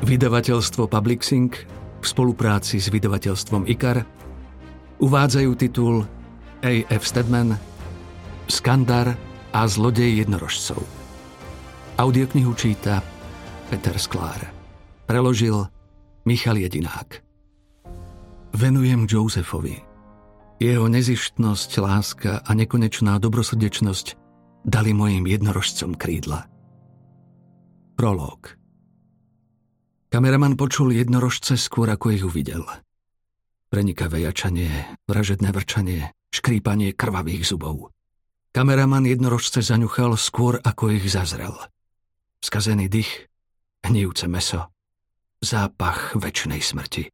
Vydavateľstvo Publixing v spolupráci s vydavateľstvom IKAR uvádzajú titul A.F. Stedman Skandar a zlodej jednorožcov. Audioknihu číta Peter Sklár. Preložil Michal Jedinák. Venujem Josefovi. Jeho nezištnosť, láska a nekonečná dobrosrdečnosť dali mojim jednorožcom krídla. Prolog Kameraman počul jednorožce skôr, ako ich uvidel. Prenikavé jačanie, vražedné vrčanie, škrípanie krvavých zubov. Kameraman jednorožce zaňuchal skôr, ako ich zazrel. Skazený dých, hnijúce meso, zápach väčšnej smrti.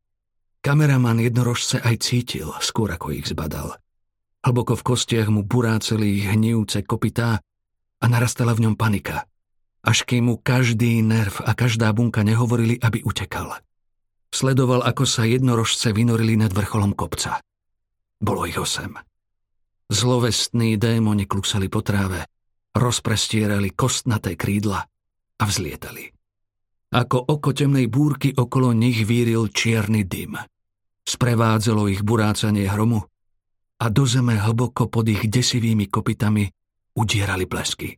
Kameraman jednorožce aj cítil, skôr ako ich zbadal. Hlboko v kostiach mu buráceli hnijúce kopytá a narastala v ňom panika – až kým mu každý nerv a každá bunka nehovorili, aby utekal. Sledoval, ako sa jednorožce vynorili nad vrcholom kopca. Bolo ich osem. Zlovestní démoni klusali po tráve, rozprestierali kostnaté krídla a vzlietali. Ako oko temnej búrky okolo nich víril čierny dym. Sprevádzalo ich burácanie hromu a do zeme hlboko pod ich desivými kopitami udierali blesky.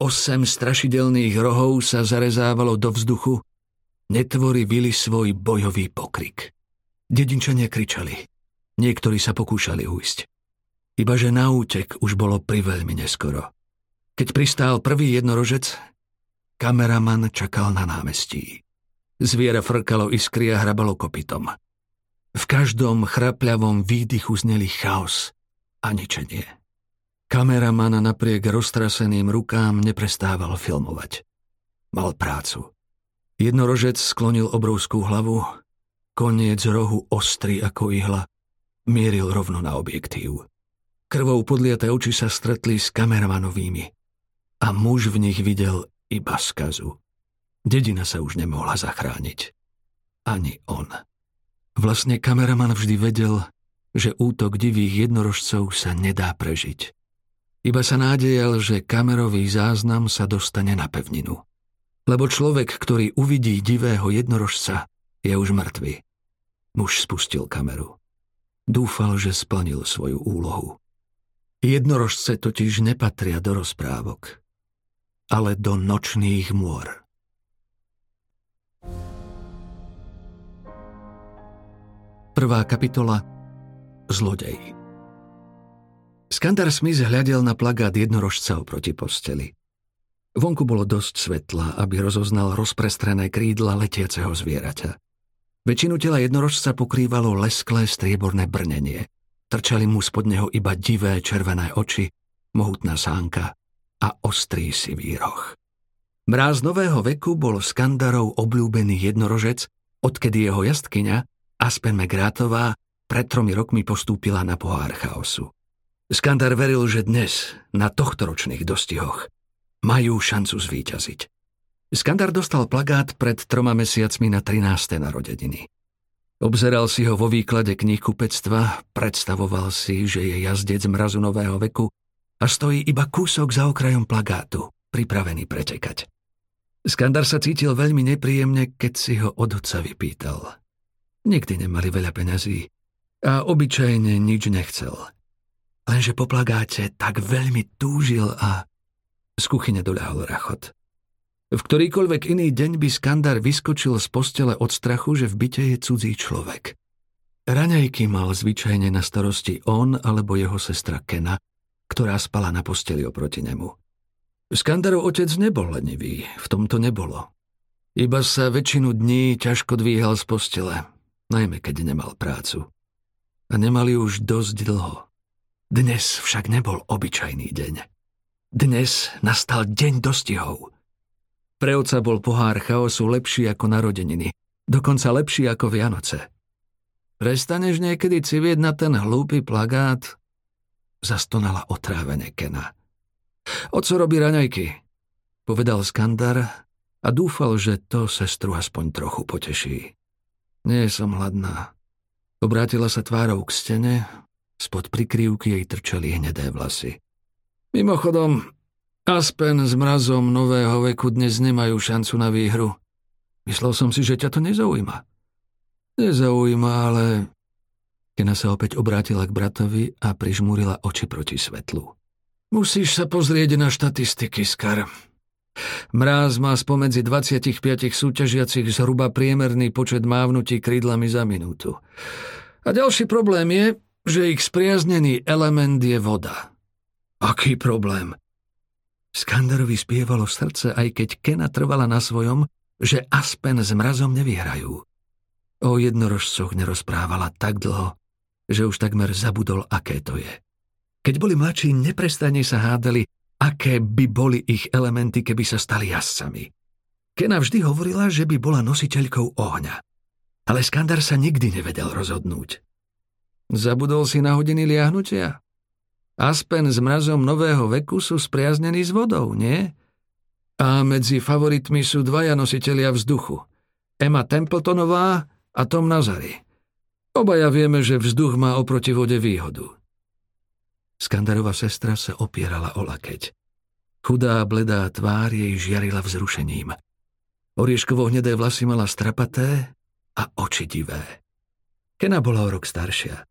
Osem strašidelných rohov sa zarezávalo do vzduchu, netvory vili svoj bojový pokrik. Dedinčania kričali. Niektorí sa pokúšali ujsť. Ibaže na útek už bolo priveľmi neskoro. Keď pristál prvý jednorožec, kameraman čakal na námestí. Zviera frkalo iskry a hrabalo kopytom. V každom chrapľavom výdychu zneli chaos a ničenie. Kameraman napriek roztraseným rukám neprestával filmovať. Mal prácu. Jednorožec sklonil obrovskú hlavu, koniec rohu ostrý ako ihla, mieril rovno na objektív. Krvou podliaté oči sa stretli s kameramanovými a muž v nich videl iba skazu. Dedina sa už nemohla zachrániť. Ani on. Vlastne kameraman vždy vedel, že útok divých jednorožcov sa nedá prežiť. Iba sa nádejal, že kamerový záznam sa dostane na pevninu. Lebo človek, ktorý uvidí divého jednorožca, je už mŕtvy. Muž spustil kameru. Dúfal, že splnil svoju úlohu. Jednorožce totiž nepatria do rozprávok, ale do nočných môr. Prvá kapitola Zlodej Skandar Smith hľadel na plagát jednorožca oproti posteli. Vonku bolo dosť svetla, aby rozoznal rozprestrené krídla letiaceho zvieraťa. Väčšinu tela jednorožca pokrývalo lesklé strieborné brnenie. Trčali mu spod neho iba divé červené oči, mohutná sánka a ostrý sivý roh. Mráz nového veku bol Skandarov obľúbený jednorožec, odkedy jeho jazdkyňa, Aspen Megrátová, pred tromi rokmi postúpila na pohár chaosu. Skandar veril, že dnes, na tohto ročných dostihoch, majú šancu zvíťaziť. Skandar dostal plagát pred troma mesiacmi na 13. narodeniny. Obzeral si ho vo výklade kníh kupectva, predstavoval si, že je jazdec mrazu nového veku a stojí iba kúsok za okrajom plagátu, pripravený pretekať. Skandar sa cítil veľmi nepríjemne, keď si ho od otca vypýtal. Nikdy nemali veľa peňazí a obyčajne nič nechcel – Lenže po plagáte tak veľmi túžil a z kuchyne doľahol rachot. V ktorýkoľvek iný deň by Skandar vyskočil z postele od strachu, že v byte je cudzí človek. Raňajky mal zvyčajne na starosti on alebo jeho sestra Kena, ktorá spala na posteli oproti nemu. Skandarov otec nebol lenivý, v tomto nebolo. Iba sa väčšinu dní ťažko dvíhal z postele, najmä keď nemal prácu. A nemali už dosť dlho. Dnes však nebol obyčajný deň. Dnes nastal deň dostihov. Pre oca bol pohár chaosu lepší ako narodeniny, dokonca lepší ako Vianoce. Prestaneš niekedy civieť na ten hlúpy plagát? Zastonala otrávene Kena. Oco robí raňajky, povedal Skandar a dúfal, že to sestru aspoň trochu poteší. Nie som hladná. Obrátila sa tvárou k stene Spod prikrývky jej trčali hnedé vlasy. Mimochodom, Aspen s mrazom nového veku dnes nemajú šancu na výhru. Myslel som si, že ťa to nezaujíma. Nezaujíma, ale... Kena sa opäť obrátila k bratovi a prižmúrila oči proti svetlu. Musíš sa pozrieť na štatistiky, Skar. Mráz má spomedzi 25 súťažiacich zhruba priemerný počet mávnutí krídlami za minútu. A ďalší problém je, že ich spriaznený element je voda. Aký problém? Skandarovi spievalo srdce, aj keď Kena trvala na svojom, že Aspen s mrazom nevyhrajú. O jednorožcoch nerozprávala tak dlho, že už takmer zabudol, aké to je. Keď boli mladší, neprestane sa hádali, aké by boli ich elementy, keby sa stali jazdcami. Kena vždy hovorila, že by bola nositeľkou ohňa. Ale Skandar sa nikdy nevedel rozhodnúť. Zabudol si na hodiny liahnutia? Aspen s mrazom nového veku sú spriaznení s vodou, nie? A medzi favoritmi sú dvaja nositelia vzduchu. Emma Templetonová a Tom Nazary. Obaja vieme, že vzduch má oproti vode výhodu. Skandarová sestra sa opierala o lakeť. Chudá, bledá tvár jej žiarila vzrušením. Orieškovo hnedé vlasy mala strapaté a oči divé. Kena bola o rok staršia.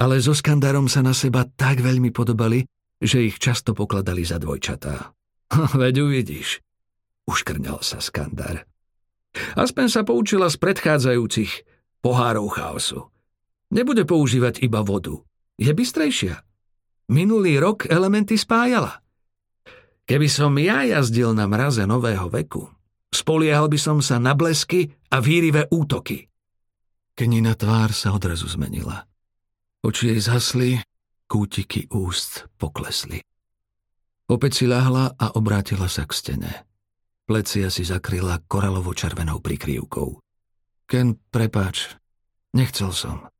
Ale so Skandarom sa na seba tak veľmi podobali, že ich často pokladali za dvojčatá. Veď uvidíš. Uškrňal sa skandár. Aspen sa poučila z predchádzajúcich pohárov chaosu. Nebude používať iba vodu. Je bystrejšia. Minulý rok elementy spájala. Keby som ja jazdil na mraze nového veku, spoliehal by som sa na blesky a výrivé útoky. Kenina tvár sa odrazu zmenila. Oči jej zhasli, kútiky úst poklesli. Opäť si ľahla a obrátila sa k stene. Plecia si zakryla koralovo-červenou prikrývkou. Ken, prepáč, nechcel som.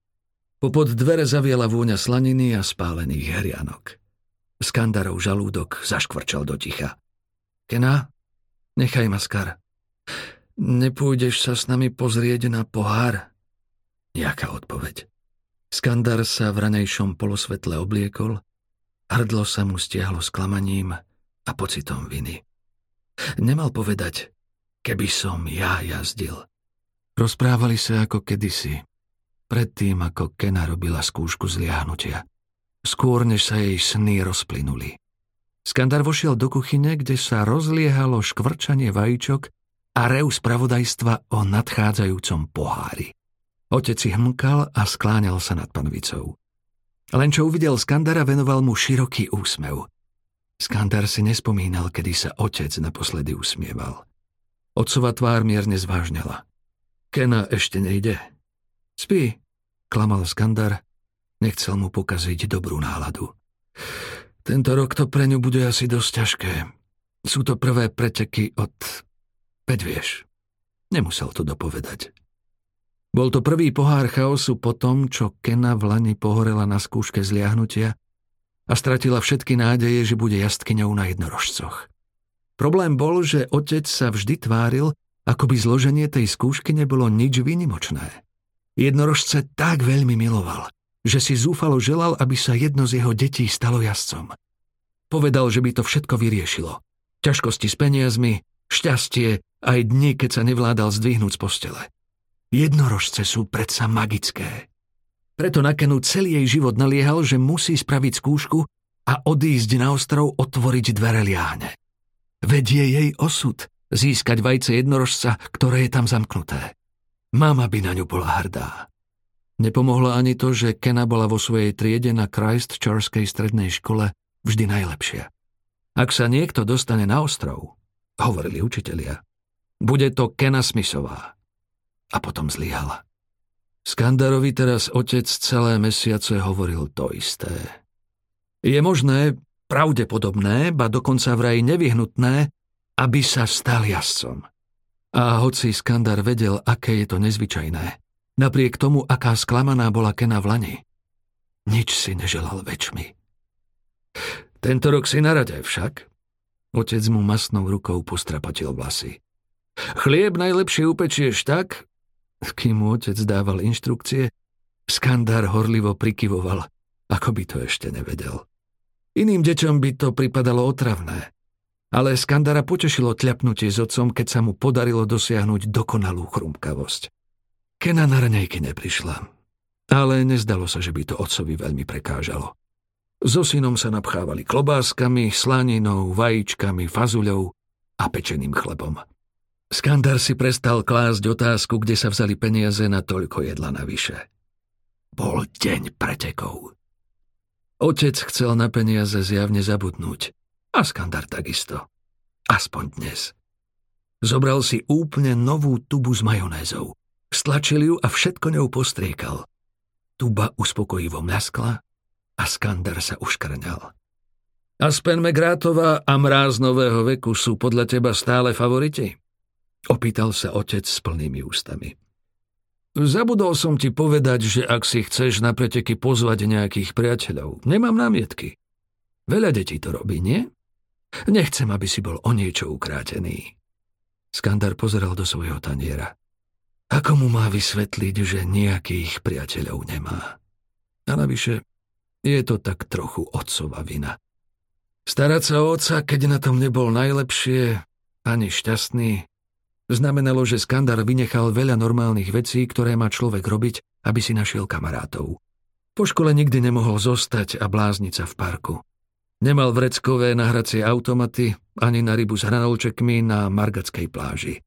Popod dvere zaviela vôňa slaniny a spálených herianok. Skandarov žalúdok zaškvrčal do ticha. Kena, nechaj ma, Skar. Nepôjdeš sa s nami pozrieť na pohár? Jaká odpoveď? Skandar sa v ranejšom polosvetle obliekol Hrdlo sa mu stiahlo sklamaním a pocitom viny. Nemal povedať, keby som ja jazdil. Rozprávali sa ako kedysi, predtým ako Kena robila skúšku zliahnutia. Skôr, než sa jej sny rozplynuli. Skandar vošiel do kuchyne, kde sa rozliehalo škvrčanie vajíčok a rev spravodajstva o nadchádzajúcom pohári. Otec si hmkal a skláňal sa nad panvicou. Len čo uvidel Skandara, venoval mu široký úsmev. Skandar si nespomínal, kedy sa otec naposledy usmieval. Otcova tvár mierne zvážnela. Kena ešte nejde. Spí, klamal Skandar. Nechcel mu pokaziť dobrú náladu. Tento rok to pre ňu bude asi dosť ťažké. Sú to prvé preteky od... Veď vieš, nemusel to dopovedať. Bol to prvý pohár chaosu po tom, čo Kena v Lani pohorela na skúške zliahnutia a stratila všetky nádeje, že bude jazdkyňou na jednorožcoch. Problém bol, že otec sa vždy tváril, ako by zloženie tej skúšky nebolo nič výnimočné. Jednorožce tak veľmi miloval, že si zúfalo želal, aby sa jedno z jeho detí stalo jazdcom. Povedal, že by to všetko vyriešilo. Ťažkosti s peniazmi, šťastie, aj dni, keď sa nevládal zdvihnúť z postele. Jednorožce sú predsa magické. Preto na Kenu celý jej život naliehal, že musí spraviť skúšku a odísť na ostrov otvoriť dvere liáne. Veď je jej osud získať vajce jednorožca, ktoré je tam zamknuté. Mama by na ňu bola hrdá. Nepomohlo ani to, že Kena bola vo svojej triede na Christchurchskej strednej škole vždy najlepšia. Ak sa niekto dostane na ostrov, hovorili učitelia, bude to Kena Smithová a potom zlyhala. Skandarovi teraz otec celé mesiace hovoril to isté. Je možné, pravdepodobné, ba dokonca vraj nevyhnutné, aby sa stal jazdcom. A hoci Skandar vedel, aké je to nezvyčajné, napriek tomu, aká sklamaná bola Kena v Lani, nič si neželal väčšmi. Tento rok si na rade však. Otec mu masnou rukou postrapatil vlasy. Chlieb najlepšie upečieš tak, kým mu otec dával inštrukcie, Skandár horlivo prikyvoval, ako by to ešte nevedel. Iným deťom by to pripadalo otravné. ale Skandara potešilo tľapnutie s otcom, keď sa mu podarilo dosiahnuť dokonalú chrumkavosť. Kena na raňajky neprišla, ale nezdalo sa, že by to otcovi veľmi prekážalo. So synom sa napchávali klobáskami, slaninou, vajíčkami, fazuľou a pečeným chlebom. Skandar si prestal klásť otázku, kde sa vzali peniaze na toľko jedla navyše. Bol deň pretekov. Otec chcel na peniaze zjavne zabudnúť. A Skandar takisto. Aspoň dnes. Zobral si úplne novú tubu s majonézou. Stlačil ju a všetko ňou postriekal. Tuba uspokojivo mľaskla a Skandar sa uškrňal. Aspen Megrátová a mráz nového veku sú podľa teba stále favoriti? Opýtal sa otec s plnými ústami. Zabudol som ti povedať, že ak si chceš na preteky pozvať nejakých priateľov, nemám námietky. Veľa detí to robí, nie? Nechcem, aby si bol o niečo ukrátený. Skandar pozeral do svojho taniera. Ako mu má vysvetliť, že nejakých priateľov nemá? A navyše, je to tak trochu otcova vina. Starať sa o otca, keď na tom nebol najlepšie, ani šťastný, Znamenalo, že Skandar vynechal veľa normálnych vecí, ktoré má človek robiť, aby si našiel kamarátov. Po škole nikdy nemohol zostať a blázniť sa v parku. Nemal vreckové nahracie automaty ani na rybu s hranolčekmi na Margatskej pláži.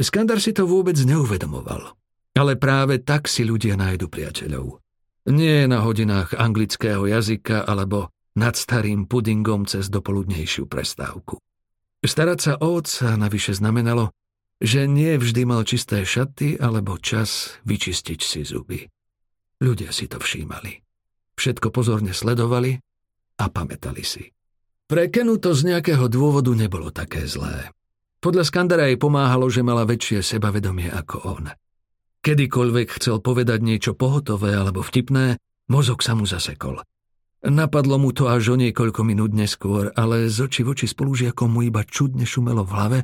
Skandar si to vôbec neuvedomoval. Ale práve tak si ľudia nájdu priateľov. Nie na hodinách anglického jazyka alebo nad starým pudingom cez dopoludnejšiu prestávku. Starať sa o otca navyše znamenalo, že nie vždy mal čisté šaty alebo čas vyčistiť si zuby. Ľudia si to všímali. Všetko pozorne sledovali a pamätali si. Pre Kenu to z nejakého dôvodu nebolo také zlé. Podľa Skandara jej pomáhalo, že mala väčšie sebavedomie ako on. Kedykoľvek chcel povedať niečo pohotové alebo vtipné, mozog sa mu zasekol. Napadlo mu to až o niekoľko minút neskôr, ale z oči v oči spolužiakom mu iba čudne šumelo v hlave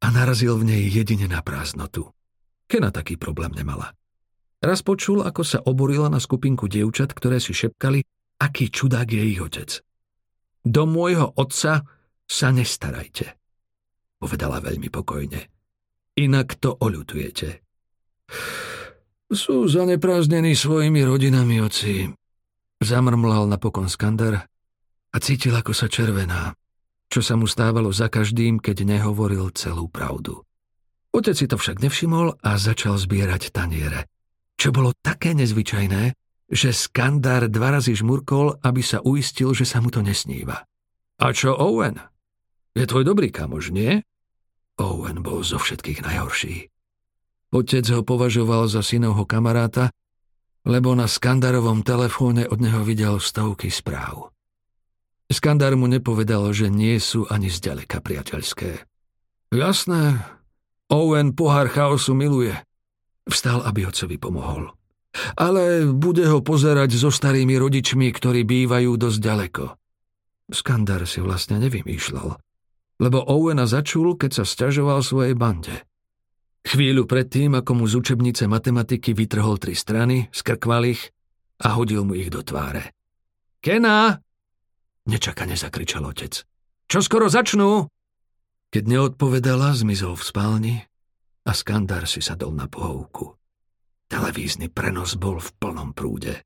a narazil v nej jedine na prázdnotu. Kena taký problém nemala. Raz počul, ako sa oborila na skupinku dievčat, ktoré si šepkali, aký čudák je ich otec. Do môjho otca sa nestarajte, povedala veľmi pokojne. Inak to oľutujete. Sú zaneprázdnení svojimi rodinami, oci. Zamrmlal napokon Skandar a cítil, ako sa červená čo sa mu stávalo za každým, keď nehovoril celú pravdu. Otec si to však nevšimol a začal zbierať taniere. Čo bolo také nezvyčajné, že Skandar dva razy žmurkol, aby sa uistil, že sa mu to nesníva. A čo Owen? Je tvoj dobrý kamož, nie? Owen bol zo všetkých najhorší. Otec ho považoval za synovho kamaráta, lebo na Skandarovom telefóne od neho videl stovky správ. Skandar mu nepovedal, že nie sú ani zďaleka priateľské. Jasné, Owen pohár chaosu miluje. Vstal, aby otcovi pomohol. Ale bude ho pozerať so starými rodičmi, ktorí bývajú dosť ďaleko. Skandar si vlastne nevymýšľal, lebo Owena začul, keď sa sťažoval svojej bande. Chvíľu predtým, ako mu z učebnice matematiky vytrhol tri strany, skrkval ich a hodil mu ich do tváre. Kena, Nečakane zakričal otec. Čo skoro začnú? Keď neodpovedala, zmizol v spálni a Skandar si sadol na pohovku. Televízny prenos bol v plnom prúde.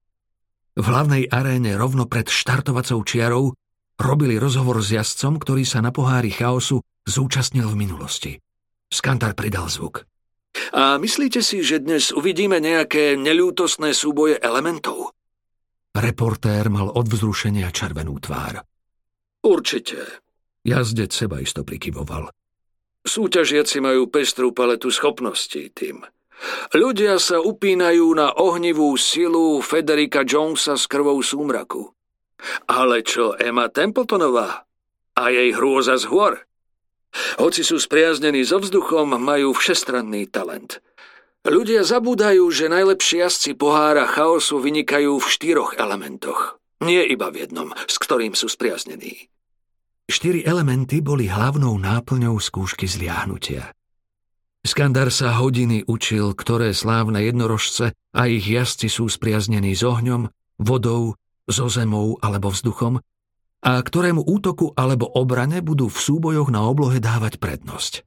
V hlavnej aréne rovno pred štartovacou čiarou robili rozhovor s jazdcom, ktorý sa na pohári chaosu zúčastnil v minulosti. Skandar pridal zvuk. A myslíte si, že dnes uvidíme nejaké neľútostné súboje elementov? Reportér mal od vzrušenia červenú tvár. Určite. Jazdec seba isto prikyvoval. Súťažiaci majú pestrú paletu schopností, tým. Ľudia sa upínajú na ohnivú silu Federika Jonesa s krvou súmraku. Ale čo Emma Templetonová? A jej hrôza z hôr? Hoci sú spriaznení so vzduchom, majú všestranný talent – Ľudia zabúdajú, že najlepší jazdci pohára chaosu vynikajú v štyroch elementoch. Nie iba v jednom, s ktorým sú spriaznení. Štyri elementy boli hlavnou náplňou skúšky zliahnutia. Skandar sa hodiny učil, ktoré slávne jednorožce a ich jazdci sú spriaznení s ohňom, vodou, so zemou alebo vzduchom a ktorému útoku alebo obrane budú v súbojoch na oblohe dávať prednosť.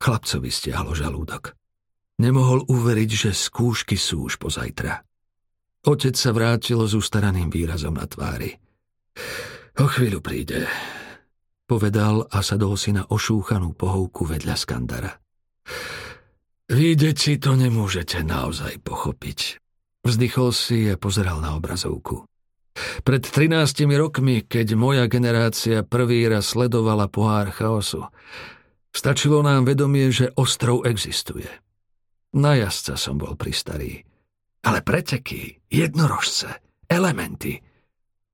Chlapcovi stiahlo žalúdok. Nemohol uveriť, že skúšky sú už pozajtra. Otec sa vrátil s ustaraným výrazom na tvári. O chvíľu príde, povedal a sadol si na ošúchanú pohovku vedľa Skandara. Vy, deti, to nemôžete naozaj pochopiť. Vzdychol si a pozeral na obrazovku. Pred 13 rokmi, keď moja generácia prvý raz sledovala pohár chaosu, stačilo nám vedomie, že ostrov existuje. Na jazdca som bol pristarý. Ale preteky, jednorožce, elementy.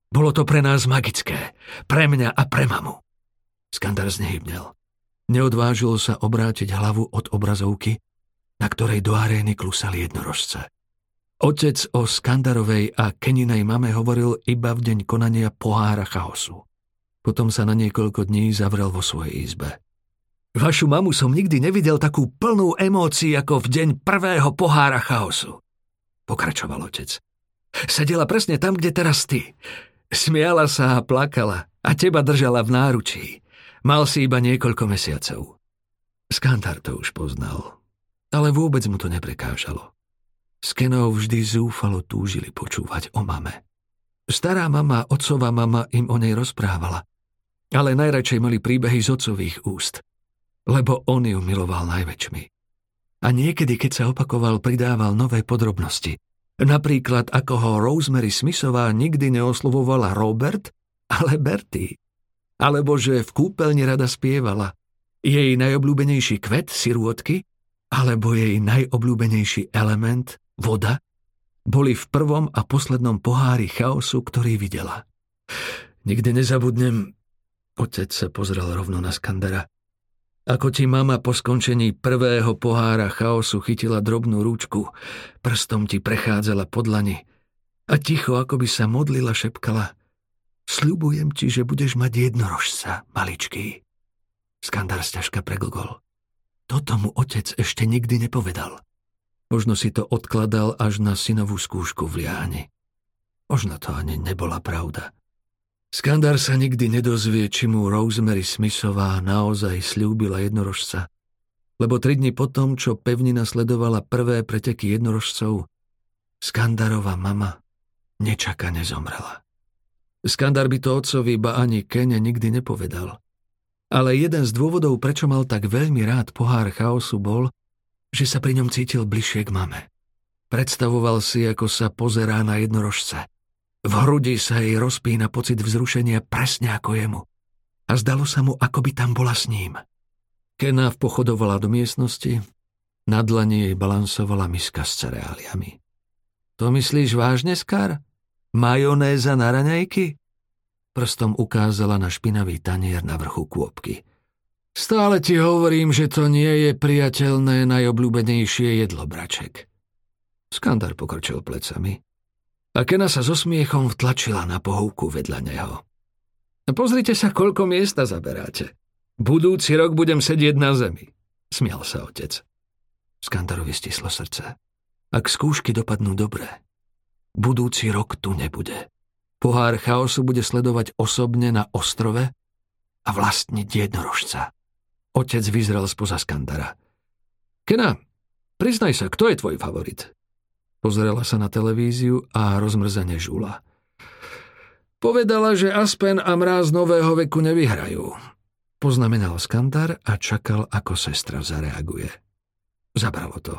Bolo to pre nás magické. Pre mňa a pre mamu. Skandar znehybnel. Neodvážil sa obrátiť hlavu od obrazovky, na ktorej do arény klusali jednorožce. Otec o Skandarovej a Keninej mame hovoril iba v deň konania pohára chaosu. Potom sa na niekoľko dní zavrel vo svojej izbe. Vašu mamu som nikdy nevidel takú plnú emócií ako v deň prvého pohára chaosu pokračoval otec. Sedela presne tam, kde teraz ty. Smiala sa a plakala a teba držala v náručí. Mal si iba niekoľko mesiacov. Skantar to už poznal, ale vôbec mu to neprekážalo. S vždy zúfalo túžili počúvať o mame. Stará mama, otcová mama im o nej rozprávala, ale najradšej mali príbehy z otcových úst, lebo on ju miloval najväčšmi. A niekedy, keď sa opakoval, pridával nové podrobnosti. Napríklad, ako ho Rosemary Smithová nikdy neoslovovala Robert, ale Bertie. Alebo že v kúpeľni rada spievala. Jej najobľúbenejší kvet, sirôtky, alebo jej najobľúbenejší element, voda, boli v prvom a poslednom pohári chaosu, ktorý videla. Nikdy nezabudnem, otec sa pozrel rovno na Skandera, ako ti mama po skončení prvého pohára chaosu chytila drobnú rúčku, prstom ti prechádzala po dlani a ticho, ako by sa modlila, šepkala Sľubujem ti, že budeš mať jednorožca, maličký. Skandár sťažka preglgol. Toto mu otec ešte nikdy nepovedal. Možno si to odkladal až na synovú skúšku v Liáni. Možno to ani nebola pravda. Skandar sa nikdy nedozvie, či mu Rosemary Smithová naozaj slúbila jednorožca, lebo tri dni potom, čo pevnina sledovala prvé preteky jednorožcov, Skandarová mama nečakane zomrela. Skandar by to otcovi, ba ani Kene nikdy nepovedal. Ale jeden z dôvodov, prečo mal tak veľmi rád pohár chaosu, bol, že sa pri ňom cítil bližšie k mame. Predstavoval si, ako sa pozerá na jednorožce – v hrudi sa jej rozpína pocit vzrušenia presne ako jemu. A zdalo sa mu, ako by tam bola s ním. Kena pochodovala do miestnosti, na dlani jej balansovala miska s cereáliami. To myslíš vážne, Skar? Majonéza na raňajky? Prstom ukázala na špinavý tanier na vrchu kôpky. Stále ti hovorím, že to nie je priateľné najobľúbenejšie jedlo, braček. Skandar pokrčil plecami. A Kena sa so smiechom vtlačila na pohovku vedľa neho. Pozrite sa, koľko miesta zaberáte. Budúci rok budem sedieť na zemi. Smial sa otec. Skandarovi stislo srdce. Ak skúšky dopadnú dobre, budúci rok tu nebude. Pohár chaosu bude sledovať osobne na ostrove a vlastniť jednorožca. Otec vyzrel spoza Skandara. Kena, priznaj sa, kto je tvoj favorit? Pozrela sa na televíziu a rozmrzene žula. Povedala, že Aspen a mráz nového veku nevyhrajú. Poznamenal Skandar a čakal, ako sestra zareaguje. Zabralo to.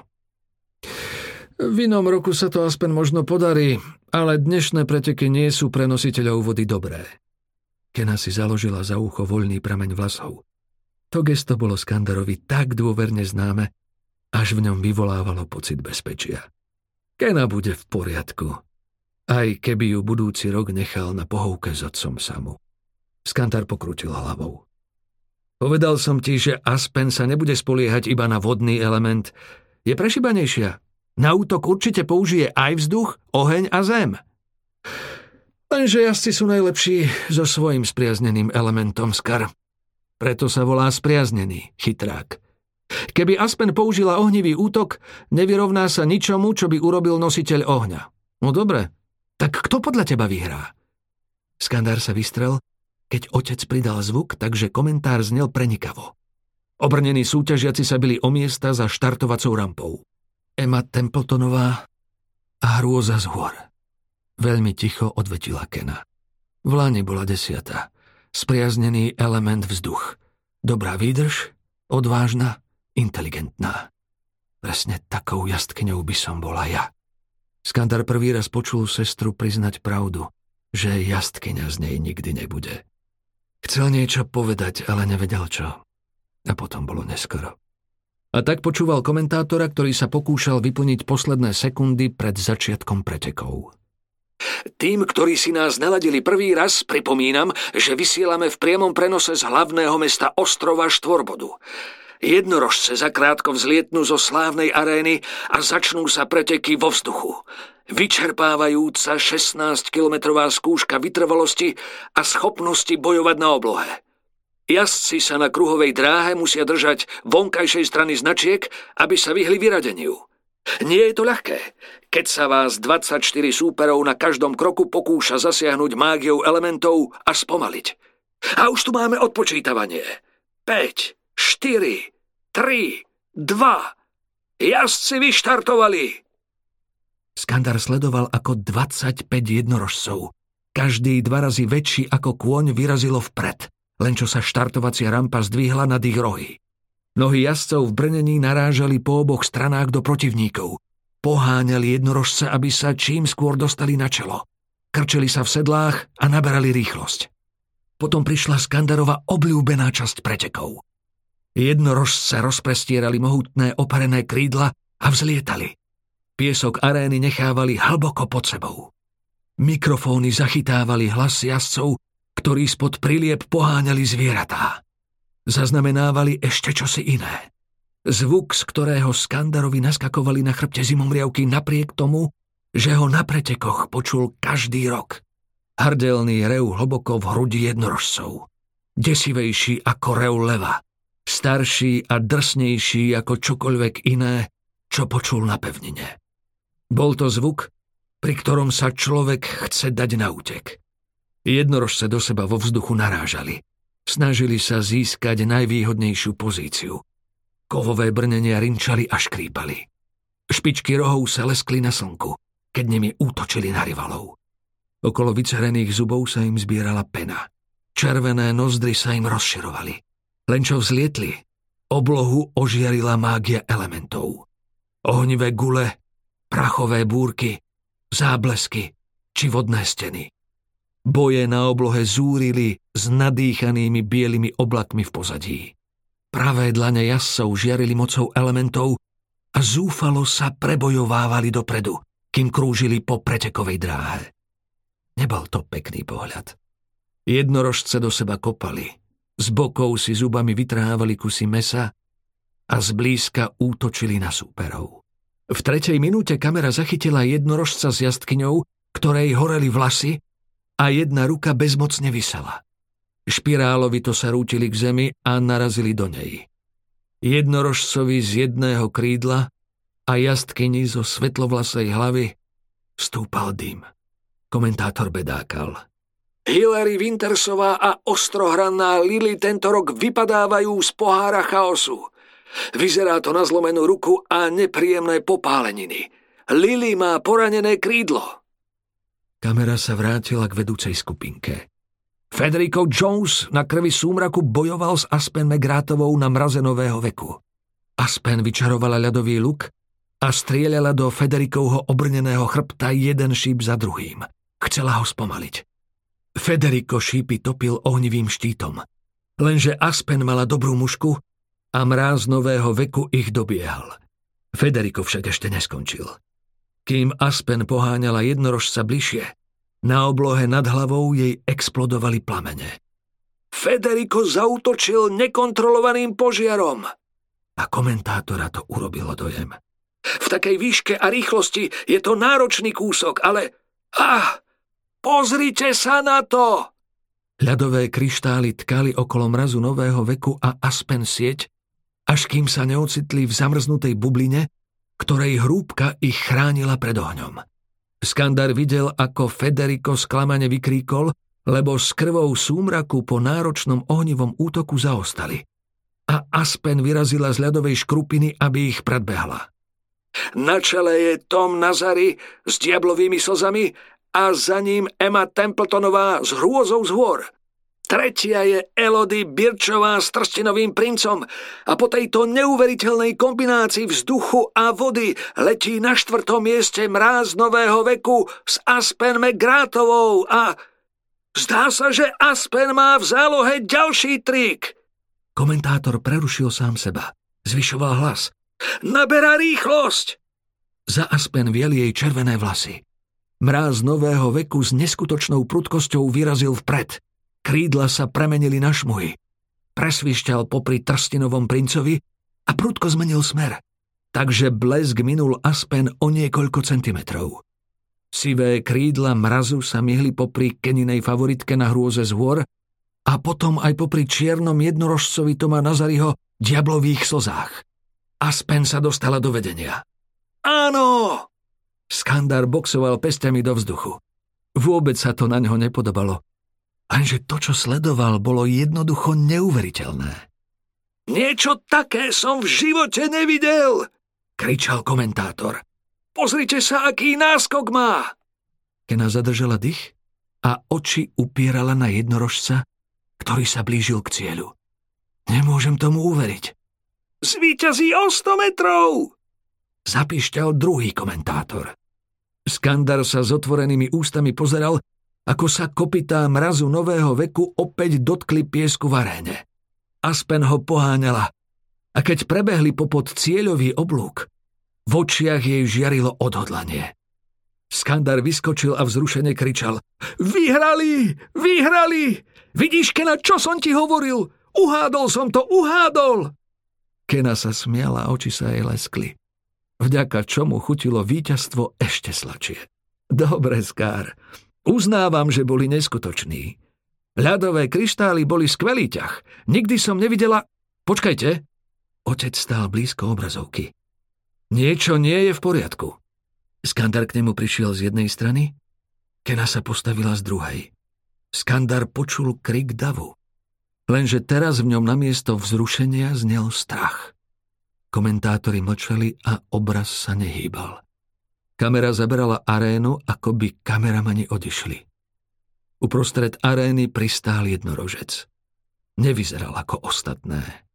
V inom roku sa to aspoň možno podarí, ale dnešné preteky nie sú pre nositeľov vody dobré. Kena si založila za ucho voľný prameň vlasov. To gesto bolo Skandarovi tak dôverne známe, až v ňom vyvolávalo pocit bezpečia. Kena bude v poriadku. Aj keby ju budúci rok nechal na pohovke s otcom samu. Skantar pokrutil hlavou. Povedal som ti, že Aspen sa nebude spoliehať iba na vodný element. Je prešibanejšia. Na útok určite použije aj vzduch, oheň a zem. Lenže jazdci sú najlepší so svojim spriazneným elementom skar. Preto sa volá spriaznený, chytrák. Keby Aspen použila ohnivý útok, nevyrovná sa ničomu, čo by urobil nositeľ ohňa. No dobre, tak kto podľa teba vyhrá? Skandár sa vystrel keď otec pridal zvuk, takže komentár znel prenikavo. Obrnení súťažiaci sa byli o miesta za štartovacou rampou. Emma Templetonová a hrôza z hôr. Veľmi ticho odvetila Kena. V lani bola desiata. Spriaznený element vzduch. Dobrá výdrž, odvážna, inteligentná. Presne takou jastkňou by som bola ja. Skandar prvý raz počul sestru priznať pravdu, že jastkyňa z nej nikdy nebude. Chcel niečo povedať, ale nevedel čo. A potom bolo neskoro. A tak počúval komentátora, ktorý sa pokúšal vyplniť posledné sekundy pred začiatkom pretekov. Tým, ktorí si nás naladili prvý raz, pripomínam, že vysielame v priamom prenose z hlavného mesta Ostrova Štvorbodu. Jednorožce zakrátko vzlietnú zo slávnej arény a začnú sa preteky vo vzduchu. Vyčerpávajúca 16-kilometrová skúška vytrvalosti a schopnosti bojovať na oblohe. Jazdci sa na kruhovej dráhe musia držať vonkajšej strany značiek, aby sa vyhli vyradeniu. Nie je to ľahké, keď sa vás 24 súperov na každom kroku pokúša zasiahnuť mágiou elementov a spomaliť. A už tu máme odpočítavanie. 5, 4, 3, 2. Jazdci vyštartovali. Skandar sledoval, ako 25 jednorožcov. Každý dva razy väčší ako kôň vyrazilo vpred – len čo sa štartovacia rampa zdvihla nad ich rohy. Nohy jazdcov v brnení narážali po oboch stranách do protivníkov. Poháňali jednorožce, aby sa čím skôr dostali na čelo. Krčeli sa v sedlách a naberali rýchlosť. Potom prišla Skandarova obľúbená časť pretekov. Jednorožce rozprestierali mohutné oparené krídla a vzlietali. Piesok arény nechávali hlboko pod sebou. Mikrofóny zachytávali hlas jazdcov ktorí spod prilieb poháňali zvieratá. Zaznamenávali ešte čosi iné. Zvuk, z ktorého Skandarovi naskakovali na chrbte zimomriavky napriek tomu, že ho na pretekoch počul každý rok. Hardelný rev hlboko v hrudi jednorožcov. Desivejší ako rev leva. Starší a drsnejší ako čokoľvek iné, čo počul na pevnine. Bol to zvuk, pri ktorom sa človek chce dať na útek. Jednorožce do seba vo vzduchu narážali. Snažili sa získať najvýhodnejšiu pozíciu. Kovové brnenia rinčali a škrípali. Špičky rohov sa leskli na slnku, keď nimi útočili na rivalov. Okolo vycerených zubov sa im zbierala pena. Červené nozdry sa im rozširovali. Len čo vzlietli, oblohu ožiarila mágia elementov. Ohnivé gule, prachové búrky, záblesky či vodné steny – Boje na oblohe zúrili s nadýchanými bielými oblakmi v pozadí. Pravé dlane jascov žiarili mocou elementov a zúfalo sa prebojovávali dopredu, kým krúžili po pretekovej dráhe. Nebol to pekný pohľad. Jednorožce do seba kopali, z bokov si zubami vytrhávali kusy mesa a zblízka útočili na súperov. V tretej minúte kamera zachytila jednorožca s jazdkyňou, ktorej horeli vlasy a jedna ruka bezmocne vysela. Špirálovito sa rútili k zemi a narazili do nej. Jednorožcovi z jedného krídla a jazdkyni zo svetlovlasej hlavy stúpal dym. Komentátor bedákal. Hillary Wintersová a ostrohranná Lily tento rok vypadávajú z pohára chaosu. Vyzerá to na zlomenú ruku a nepríjemné popáleniny. Lily má poranené krídlo. Kamera sa vrátila k vedúcej skupinke. Federico Jones na krvi súmraku bojoval s Aspen McGrátovou na mraze nového veku. Aspen vyčarovala ľadový luk a strieľala do Federikovho obrneného chrbta jeden šíp za druhým. Chcela ho spomaliť. Federico šípy topil ohnivým štítom. Lenže Aspen mala dobrú mušku a mráz nového veku ich dobiehal. Federico však ešte neskončil. Kým Aspen poháňala jednorožca bližšie, na oblohe nad hlavou jej explodovali plamene. Federico zautočil nekontrolovaným požiarom. A komentátora to urobilo dojem. V takej výške a rýchlosti je to náročný kúsok, ale... Ah! Pozrite sa na to! Ľadové kryštály tkali okolo mrazu nového veku a aspen sieť, až kým sa neocitli v zamrznutej bubline, ktorej hrúbka ich chránila pred ohňom. Skandar videl, ako Federico sklamane vykríkol lebo s krvou súmraku po náročnom ohnivom útoku zaostali. A Aspen vyrazila z ľadovej škrupiny, aby ich predbehla. Na čele je Tom Nazary s diablovými slzami a za ním Emma Templetonová s hrôzou z hôr. Tretia je Elody Birčová s trstinovým princom a po tejto neuveriteľnej kombinácii vzduchu a vody letí na štvrtom mieste mráz nového veku s Aspen McGrátovou a zdá sa, že Aspen má v zálohe ďalší trik. Komentátor prerušil sám seba. Zvyšoval hlas. Naberá rýchlosť! Za Aspen viel jej červené vlasy. Mráz nového veku s neskutočnou prudkosťou vyrazil vpred – Krídla sa premenili na šmuhy. Presvišťal popri Trstinovom princovi a prudko zmenil smer. Takže blesk minul Aspen o niekoľko centimetrov. Sivé krídla mrazu sa myhli popri Keninej favoritke na hrôze z a potom aj popri čiernom jednorožcovi Toma Nazariho diablových slzách. Aspen sa dostala do vedenia. Áno! Skandár boxoval pestiami do vzduchu. Vôbec sa to na ňo nepodobalo. Lenže to, čo sledoval, bolo jednoducho neuveriteľné. Niečo také som v živote nevidel, kričal komentátor. Pozrite sa, aký náskok má. Kena zadržala dých a oči upierala na jednorožca, ktorý sa blížil k cieľu. Nemôžem tomu uveriť. Zvíťazí o 100 metrov! Zapišťal druhý komentátor. Skandar sa s otvorenými ústami pozeral, ako sa kopitá mrazu nového veku opäť dotkli piesku v aréne. Aspen ho poháňala a keď prebehli popod cieľový oblúk, v očiach jej žiarilo odhodlanie. Skandar vyskočil a vzrušene kričal Vyhrali! Vyhrali! Vidíš, Kena, čo som ti hovoril? Uhádol som to, uhádol! Kena sa smiala a oči sa jej leskli. Vďaka čomu chutilo víťazstvo ešte slačie. Dobre, Skár, Uznávam, že boli neskutoční. Ľadové kryštály boli skvelý ťah. Nikdy som nevidela... Počkajte. Otec stál blízko obrazovky. Niečo nie je v poriadku. Skandar k nemu prišiel z jednej strany, Kena sa postavila z druhej. Skandar počul krik davu. Lenže teraz v ňom namiesto vzrušenia znel strach. Komentátori mlčali a obraz sa nehýbal. Kamera zaberala arénu, ako by kameramani odišli. Uprostred arény pristál jednorožec. Nevyzeral ako ostatné.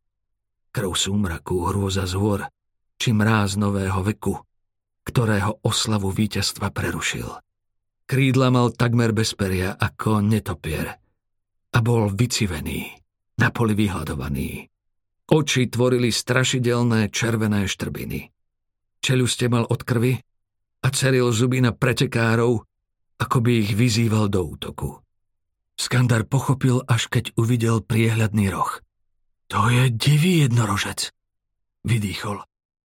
Krv súmraku, hrôza z či mráz nového veku, ktorého oslavu víťazstva prerušil. Krídla mal takmer bez peria ako netopier a bol vycivený, na poli vyhľadovaný. Oči tvorili strašidelné červené štrbiny. Čeluste mal od krvi a ceril zuby na pretekárov, ako by ich vyzýval do útoku. Skandar pochopil, až keď uvidel priehľadný roh. To je divý jednorožec, vydýchol.